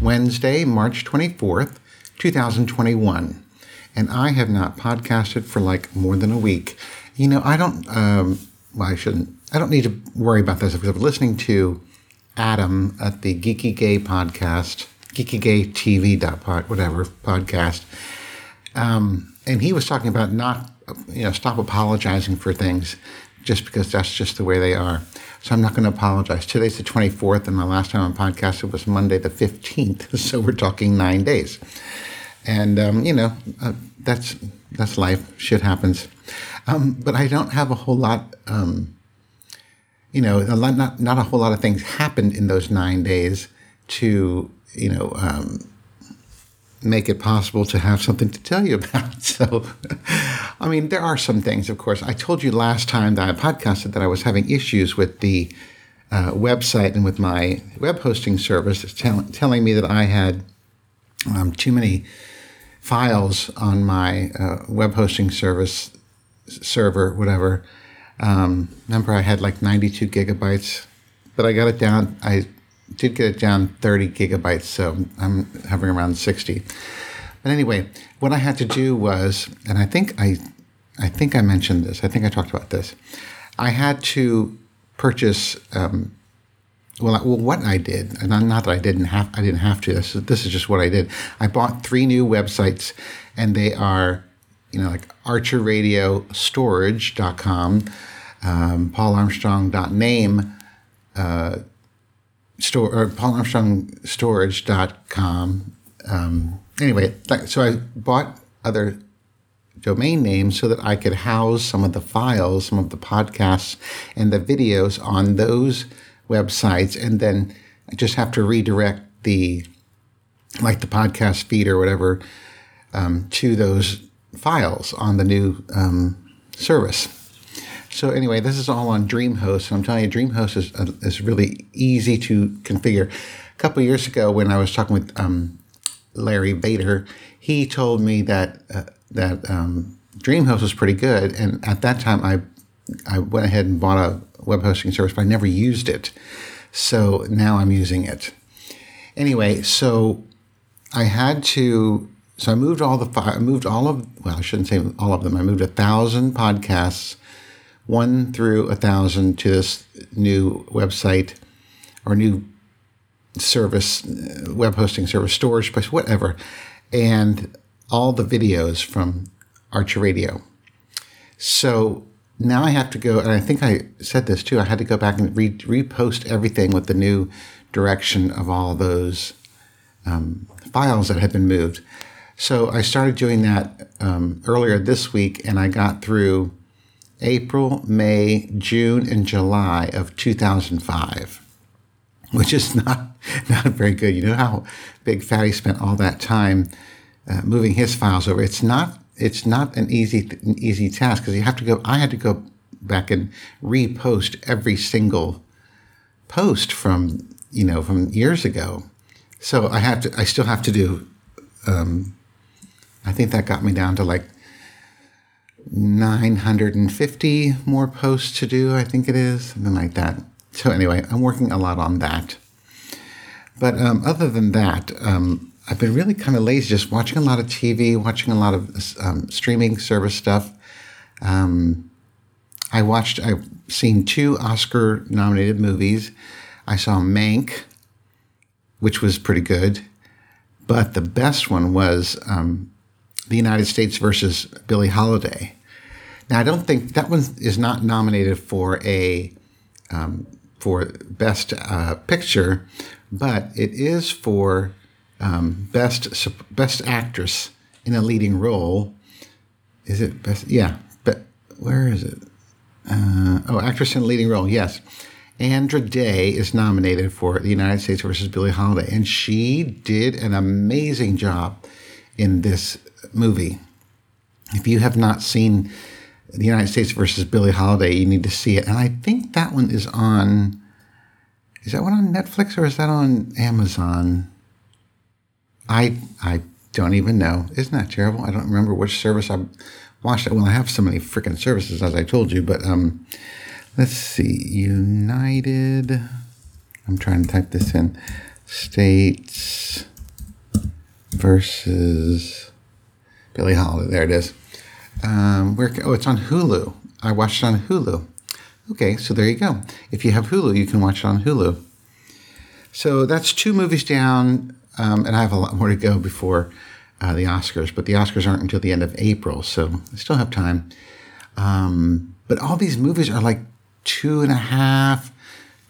Wednesday, March 24th, 2021, and I have not podcasted for like more than a week. You know, I don't, um, well, I shouldn't, I don't need to worry about this because I'm listening to Adam at the Geeky Gay podcast, Geeky Gay TV pod, whatever podcast. Um, and he was talking about not, you know, stop apologizing for things just because that's just the way they are. So I'm not going to apologize. Today's the 24th, and my last time on podcast it was Monday the 15th. So we're talking nine days, and um, you know uh, that's that's life. Shit happens, um, but I don't have a whole lot. Um, you know, a lot, not not a whole lot of things happened in those nine days to you know um, make it possible to have something to tell you about. So, I mean, there are some things, of course. I told you last time that I podcasted that I was having issues with the uh, website and with my web hosting service, tell, telling me that I had um, too many files on my uh, web hosting service server, whatever. Um, remember, I had like 92 gigabytes, but I got it down. I did get it down 30 gigabytes, so I'm hovering around 60. But anyway, what I had to do was, and I think I, I think I mentioned this. I think I talked about this. I had to purchase. Um, well, well, what I did, and not that I didn't have, I didn't have to. This, this is just what I did. I bought three new websites, and they are, you know, like ArcherRadioStorage.com, um, PaulArmstrong.name. Uh, store or paularmstrong.storage.com. Um, anyway, so I bought other domain names so that I could house some of the files, some of the podcasts and the videos on those websites, and then I just have to redirect the like the podcast feed or whatever um, to those files on the new um, service. So anyway, this is all on DreamHost. And I'm telling you, DreamHost is, uh, is really easy to configure. A couple years ago, when I was talking with um, Larry Vader, he told me that uh, that um, DreamHost was pretty good, and at that time, I I went ahead and bought a web hosting service, but I never used it. So now I'm using it. Anyway, so I had to. So I moved all the I moved all of well, I shouldn't say all of them. I moved a thousand podcasts one through a thousand to this new website or new service, uh, web hosting service, storage place, whatever, and all the videos from Archer Radio. So now I have to go, and I think I said this too. I had to go back and re- repost everything with the new direction of all those um, files that had been moved. So I started doing that um, earlier this week, and I got through April, May, June, and July of 2005, which is not not very good. You know how Big Fatty spent all that time uh, moving his files over. It's not it's not an easy an easy task because you have to go. I had to go back and repost every single post from you know from years ago. So I have to. I still have to do. Um, I think that got me down to like 950 more posts to do, I think it is, something like that. So, anyway, I'm working a lot on that. But um, other than that, um, I've been really kind of lazy, just watching a lot of TV, watching a lot of um, streaming service stuff. Um, I watched, I've seen two Oscar nominated movies. I saw Mank, which was pretty good. But the best one was um, the United States versus Billie Holiday. Now, I don't think that one is not nominated for a um, for best uh, picture, but it is for um, best best actress in a leading role. Is it best? Yeah, but where is it? Uh, oh, actress in a leading role. Yes, Andra Day is nominated for the United States versus Billie Holiday, and she did an amazing job in this movie. If you have not seen the United States versus Billie Holiday, you need to see it. And I think that one is on. Is that one on Netflix or is that on Amazon? I I don't even know. Isn't that terrible? I don't remember which service I watched it. Well, I have so many freaking services, as I told you. But um, let's see. United. I'm trying to type this in. States versus Billie Holiday. There it is. Um, where? Oh, it's on Hulu. I watched it on Hulu. Okay, so there you go. If you have Hulu, you can watch it on Hulu. So that's two movies down, um, and I have a lot more to go before uh, the Oscars. But the Oscars aren't until the end of April, so I still have time. Um, but all these movies are like two and a half,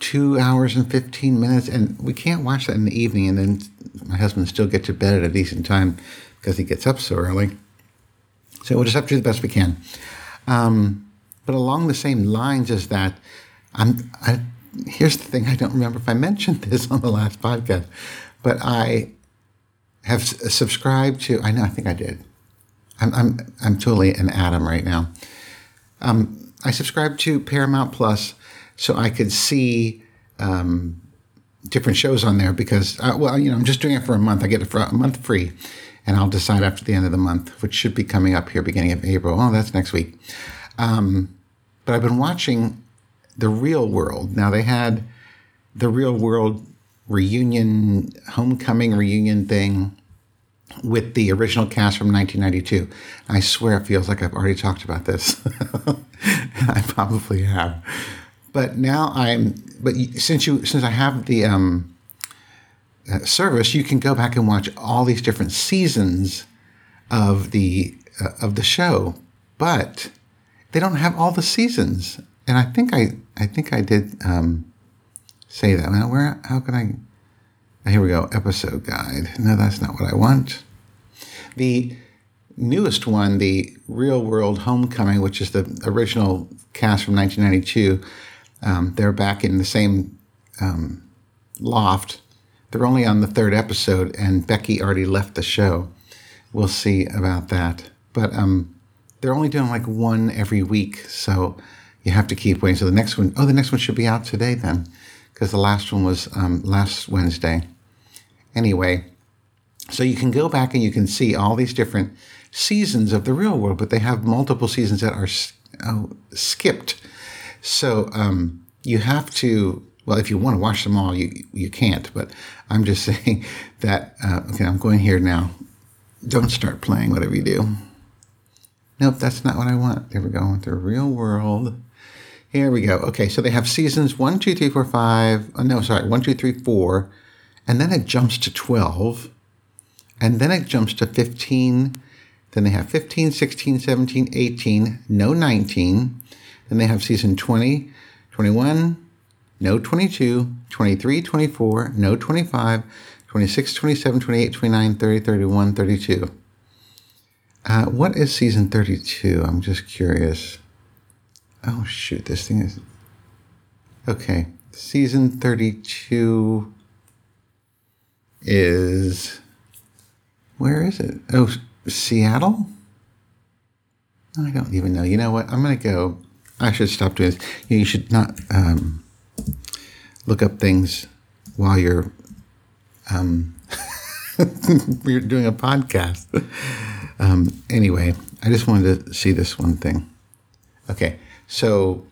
two hours and 15 minutes, and we can't watch that in the evening. And then my husband still get to bed at a decent time because he gets up so early. So we'll just have to do the best we can. Um, but along the same lines as that, I'm, I, here's the thing I don't remember if I mentioned this on the last podcast, but I have subscribed to, I know, I think I did. I'm, I'm, I'm totally an atom right now. Um, I subscribed to Paramount Plus so I could see um, different shows on there because, uh, well, you know, I'm just doing it for a month. I get it for a month free, and I'll decide after the end of the month, which should be coming up here beginning of April. Oh, that's next week. Um, but I've been watching The Real World. Now, they had the Real World reunion, homecoming reunion thing with the original cast from 1992. I swear it feels like I've already talked about this. I probably have. But now I'm. But since you since I have the um, service, you can go back and watch all these different seasons of the uh, of the show. But they don't have all the seasons, and I think I I think I did um, say that. Now where how can I? Here we go. Episode guide. No, that's not what I want. The newest one, the Real World Homecoming, which is the original cast from 1992, um, they're back in the same um, loft. They're only on the third episode, and Becky already left the show. We'll see about that. But um, they're only doing like one every week, so you have to keep waiting. So the next one, oh, the next one should be out today then, because the last one was um, last Wednesday. Anyway, so you can go back and you can see all these different seasons of the real world, but they have multiple seasons that are oh, skipped. So um, you have to. Well, if you want to watch them all, you you can't. But I'm just saying that. Uh, okay, I'm going here now. Don't start playing whatever you do. Nope, that's not what I want. There we go. The real world. Here we go. Okay, so they have seasons one, two, three, four, five. Oh, no, sorry, one, two, three, four, and then it jumps to twelve, and then it jumps to fifteen. Then they have 15, 16, 17, 18, no 19. Then they have season 20, 21, no 22, 23, 24, no 25, 26, 27, 28, 29, 30, 31, 32. Uh, what is season 32? I'm just curious. Oh, shoot, this thing is. Okay, season 32 is. Where is it? Oh, Seattle? I don't even know. You know what? I'm going to go. I should stop doing this. You should not um, look up things while you're um, you're doing a podcast. Um, anyway, I just wanted to see this one thing. Okay, so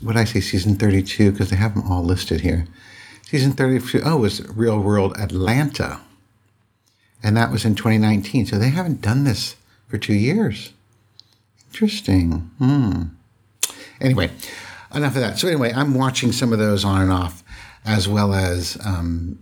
what did I say, season 32, because they have them all listed here. Season 32, oh, was Real World Atlanta. And that was in 2019. So they haven't done this for two years. Interesting. Hmm. Anyway, enough of that. So, anyway, I'm watching some of those on and off, as well as um,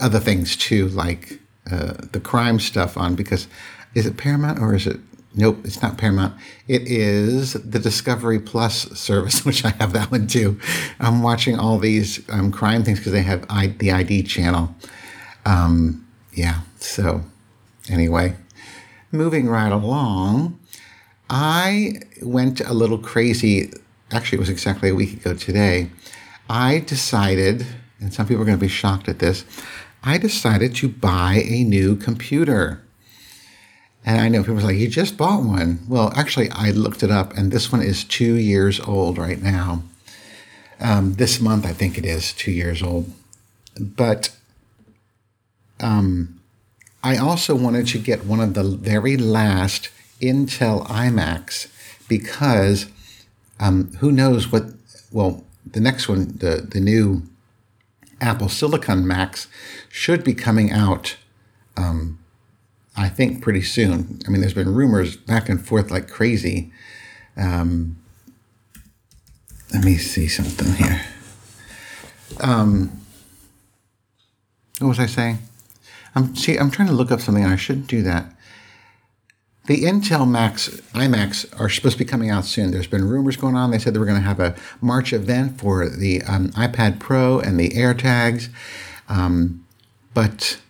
other things too, like uh, the crime stuff on because is it Paramount or is it? Nope, it's not Paramount. It is the Discovery Plus service, which I have that one too. I'm watching all these um, crime things because they have I, the ID channel. Um, yeah, so anyway, moving right along, I went a little crazy. Actually, it was exactly a week ago today. I decided, and some people are going to be shocked at this, I decided to buy a new computer. And I know people are like, you just bought one. Well, actually, I looked it up, and this one is two years old right now. Um, this month, I think it is two years old. But um, I also wanted to get one of the very last Intel iMacs because um, who knows what, well, the next one, the, the new Apple Silicon Macs should be coming out, um, I think, pretty soon. I mean, there's been rumors back and forth like crazy. Um, let me see something here. Um, what was I saying? I'm see. I'm trying to look up something, and I shouldn't do that. The Intel Macs iMacs are supposed to be coming out soon. There's been rumors going on. They said they were going to have a March event for the um, iPad Pro and the AirTags, um, but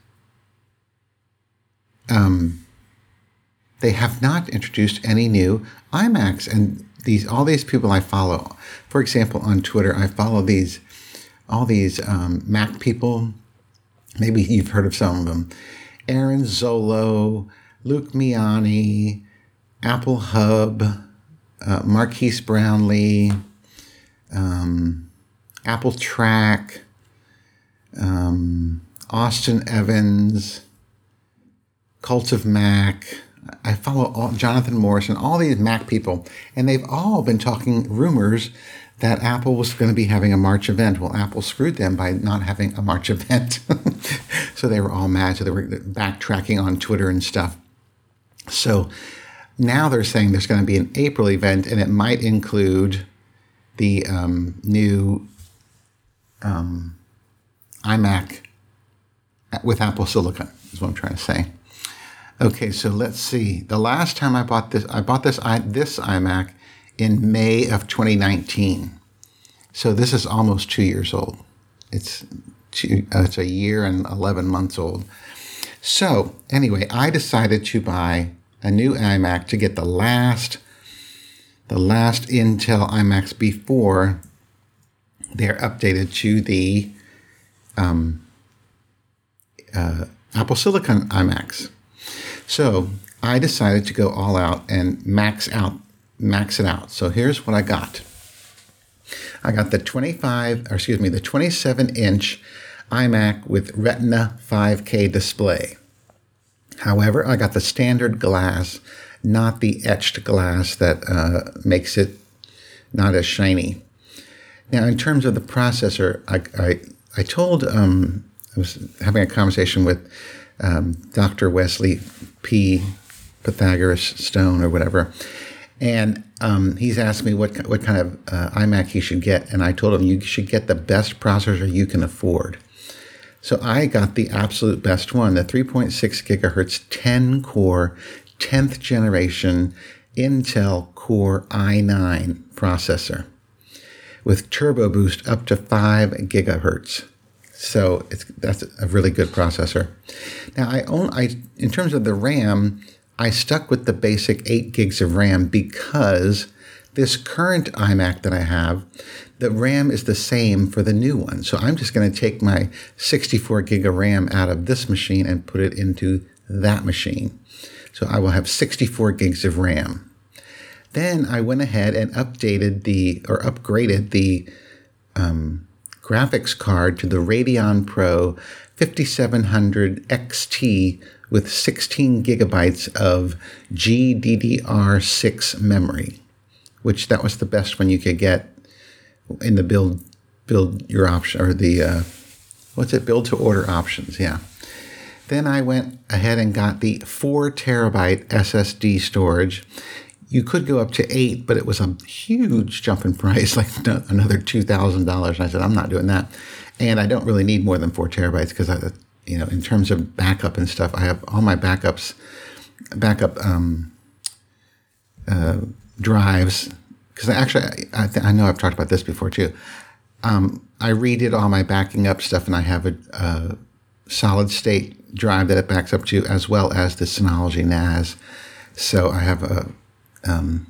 um, they have not introduced any new iMacs. And these all these people I follow, for example, on Twitter, I follow these all these um, Mac people. Maybe you've heard of some of them. Aaron Zollo. Luke Miani, Apple Hub, uh, Marques Brownlee, um, Apple Track, um, Austin Evans, Cult of Mac. I follow all, Jonathan Morrison, all these Mac people, and they've all been talking rumors that Apple was going to be having a March event. Well, Apple screwed them by not having a March event. so they were all mad. So they were backtracking on Twitter and stuff. So now they're saying there's going to be an April event, and it might include the um, new um, iMac with Apple Silicon. Is what I'm trying to say. Okay, so let's see. The last time I bought this, I bought this I, this iMac in May of 2019. So this is almost two years old. It's two, uh, it's a year and 11 months old. So anyway, I decided to buy a new iMac to get the last the last Intel iMacs before they're updated to the um, uh, Apple Silicon iMacs. So I decided to go all out and max out max it out. So here's what I got. I got the 25, or excuse me, the 27 inch iMac with Retina 5K display. However, I got the standard glass, not the etched glass that uh, makes it not as shiny. Now, in terms of the processor, I, I, I told, um, I was having a conversation with um, Dr. Wesley P. Pythagoras Stone or whatever. And um, he's asked me what, what kind of uh, iMac he should get. And I told him you should get the best processor you can afford. So I got the absolute best one, the 3.6 gigahertz 10 core 10th generation Intel Core i9 processor with turbo boost up to 5 gigahertz. So that's a really good processor. Now I own I in terms of the RAM, I stuck with the basic 8 gigs of RAM because this current iMac that I have, the RAM is the same for the new one. So I'm just going to take my 64 gig of RAM out of this machine and put it into that machine. So I will have 64 gigs of RAM. Then I went ahead and updated the or upgraded the um, graphics card to the Radeon Pro 5700 XT with 16 gigabytes of GDDR6 memory which that was the best one you could get in the build build your option or the uh, what's it? Build to order options yeah. Then i went ahead and got the four terabyte ssd storage. You could go up to eight but it was a huge jump in price like another $2000 and i said i'm not doing that. And i don't really need more than four terabytes because i you know in terms of backup and stuff i have all my backups backup um, uh, drives because actually I, th- I, know I've talked about this before too. Um, I redid all my backing up stuff, and I have a, a, solid state drive that it backs up to, as well as the Synology NAS. So I have a um,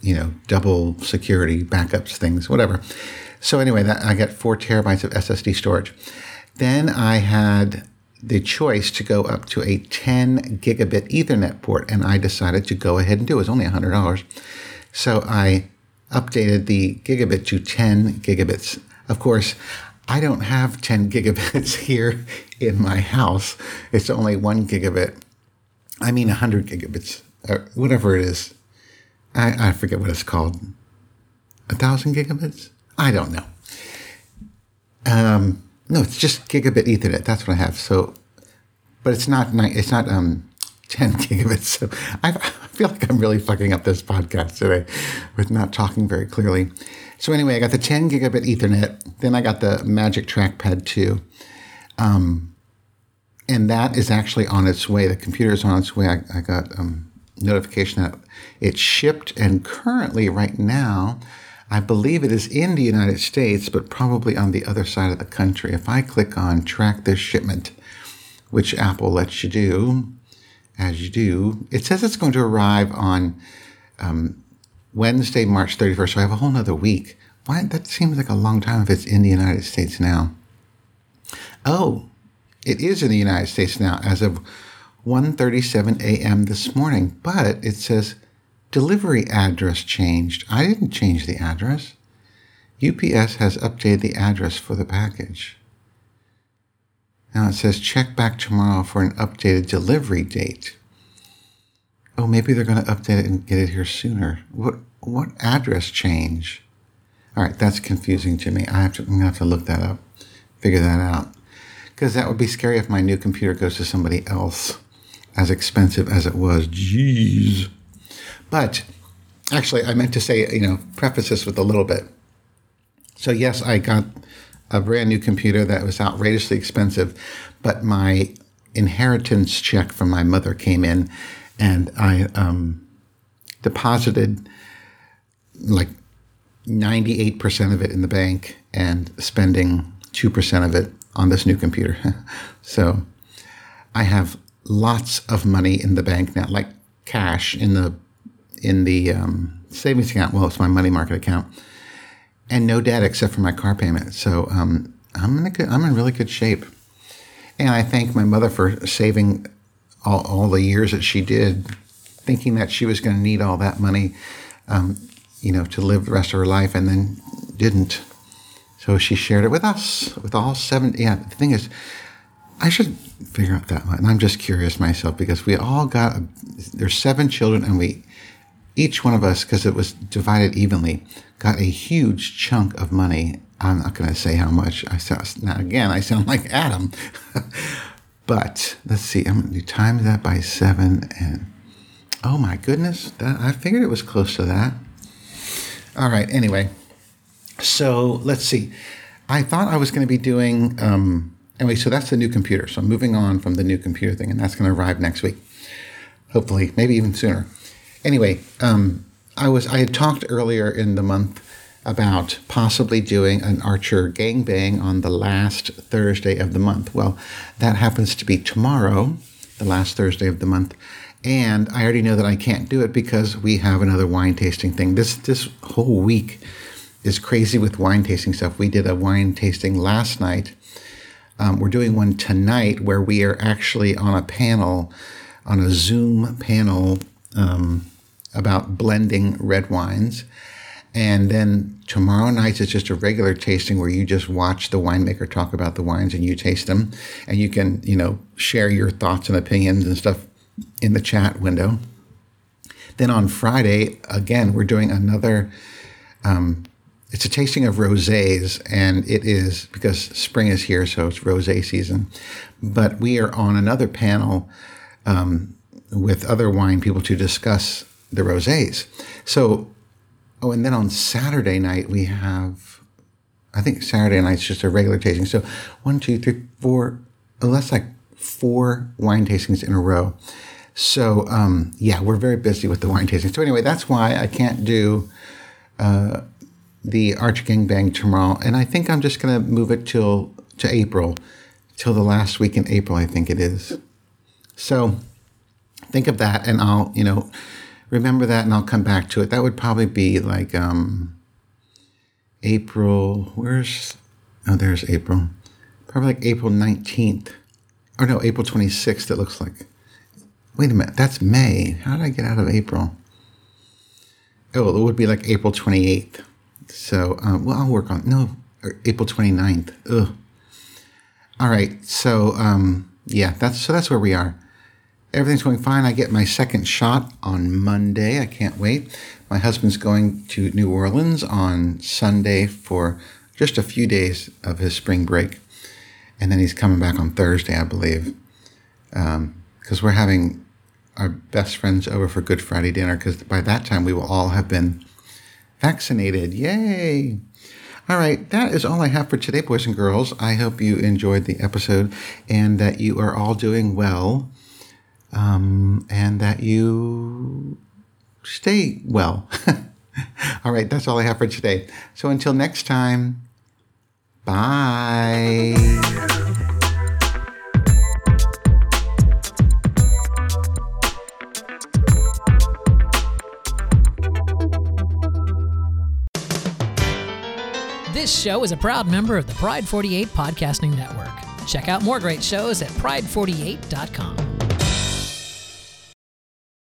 you know double security backups things, whatever. So anyway, that I got four terabytes of SSD storage. Then I had the choice to go up to a 10 gigabit Ethernet port, and I decided to go ahead and do it. It was only $100. So I updated the gigabit to 10 gigabits. Of course, I don't have 10 gigabits here in my house. It's only one gigabit. I mean, 100 gigabits, or whatever it is. I, I forget what it's called. A thousand gigabits? I don't know. Um, no, it's just gigabit Ethernet. That's what I have. So, but it's not it's not um 10 gigabits. So I, feel like I'm really fucking up this podcast today with not talking very clearly. So anyway, I got the 10 gigabit Ethernet. Then I got the Magic Trackpad 2. Um, and that is actually on its way. The computer is on its way. I, I got um, notification that it shipped, and currently, right now, I believe it is in the United States, but probably on the other side of the country. If I click on track this shipment, which Apple lets you do, as you do, it says it's going to arrive on um, Wednesday, March 31st. So I have a whole nother week. Why? That seems like a long time if it's in the United States now. Oh, it is in the United States now as of 1:37 a.m. this morning, but it says delivery address changed. I didn't change the address. UPS has updated the address for the package. Now it says check back tomorrow for an updated delivery date. Oh, maybe they're going to update it and get it here sooner. What what address change? All right, that's confusing to me. I have to I'm going to have to look that up. Figure that out. Cuz that would be scary if my new computer goes to somebody else as expensive as it was. Jeez. But actually, I meant to say, you know, preface this with a little bit. So yes, I got a brand new computer that was outrageously expensive, but my inheritance check from my mother came in, and I um, deposited like 98% of it in the bank and spending 2% of it on this new computer. so I have lots of money in the bank now, like cash in the in the um, savings account. Well, it's my money market account and no debt except for my car payment. So um, I'm in a good, I'm in really good shape. And I thank my mother for saving all, all the years that she did, thinking that she was going to need all that money, um, you know, to live the rest of her life, and then didn't. So she shared it with us, with all seven. Yeah, the thing is, I should figure out that one. And I'm just curious myself because we all got, there's seven children, and we, each one of us, because it was divided evenly, got a huge chunk of money. I'm not going to say how much. I sound, now again, I sound like Adam. but let's see, I'm going to times that by seven. And oh my goodness, that, I figured it was close to that. All right, anyway. So let's see. I thought I was going to be doing, um, anyway, so that's the new computer. So I'm moving on from the new computer thing, and that's going to arrive next week. Hopefully, maybe even sooner. Anyway, um, I was I had talked earlier in the month about possibly doing an Archer gangbang on the last Thursday of the month. Well, that happens to be tomorrow, the last Thursday of the month. And I already know that I can't do it because we have another wine tasting thing. This this whole week is crazy with wine tasting stuff. We did a wine tasting last night. Um, we're doing one tonight where we are actually on a panel, on a Zoom panel. Um, about blending red wines. And then tomorrow night is just a regular tasting where you just watch the winemaker talk about the wines and you taste them. And you can, you know, share your thoughts and opinions and stuff in the chat window. Then on Friday, again, we're doing another, um, it's a tasting of rosés. And it is because spring is here, so it's rosé season. But we are on another panel um, with other wine people to discuss the rosés. So, oh, and then on Saturday night we have, I think Saturday night's just a regular tasting. So one, two, three, four, oh, that's like four wine tastings in a row. So um, yeah, we're very busy with the wine tasting. So anyway, that's why I can't do uh, the Arch Gang Bang tomorrow, and I think I'm just gonna move it till to April, till the last week in April. I think it is. So think of that, and I'll you know remember that and I'll come back to it. That would probably be like um, April. Where's oh, there's April. Probably like April nineteenth, or no, April twenty sixth. It looks like. Wait a minute, that's May. How did I get out of April? Oh, it would be like April twenty eighth. So, um, well, I'll work on no April 29th. Ugh. All right, so um, yeah, that's so that's where we are everything's going fine. I get my second shot on Monday. I can't wait. My husband's going to New Orleans on Sunday for just a few days of his spring break. and then he's coming back on Thursday, I believe, um, because we're having our best friends over for Good Friday dinner. Because by that time we will all have been vaccinated. Yay! All right, that is all I have for today, boys and girls. I hope you enjoyed the episode and that you are all doing well um, and that you stay well. all right, that's all I have for today. So until next time, bye. This show is a proud member of the Pride 48 Podcasting Network. Check out more great shows at pride48.com.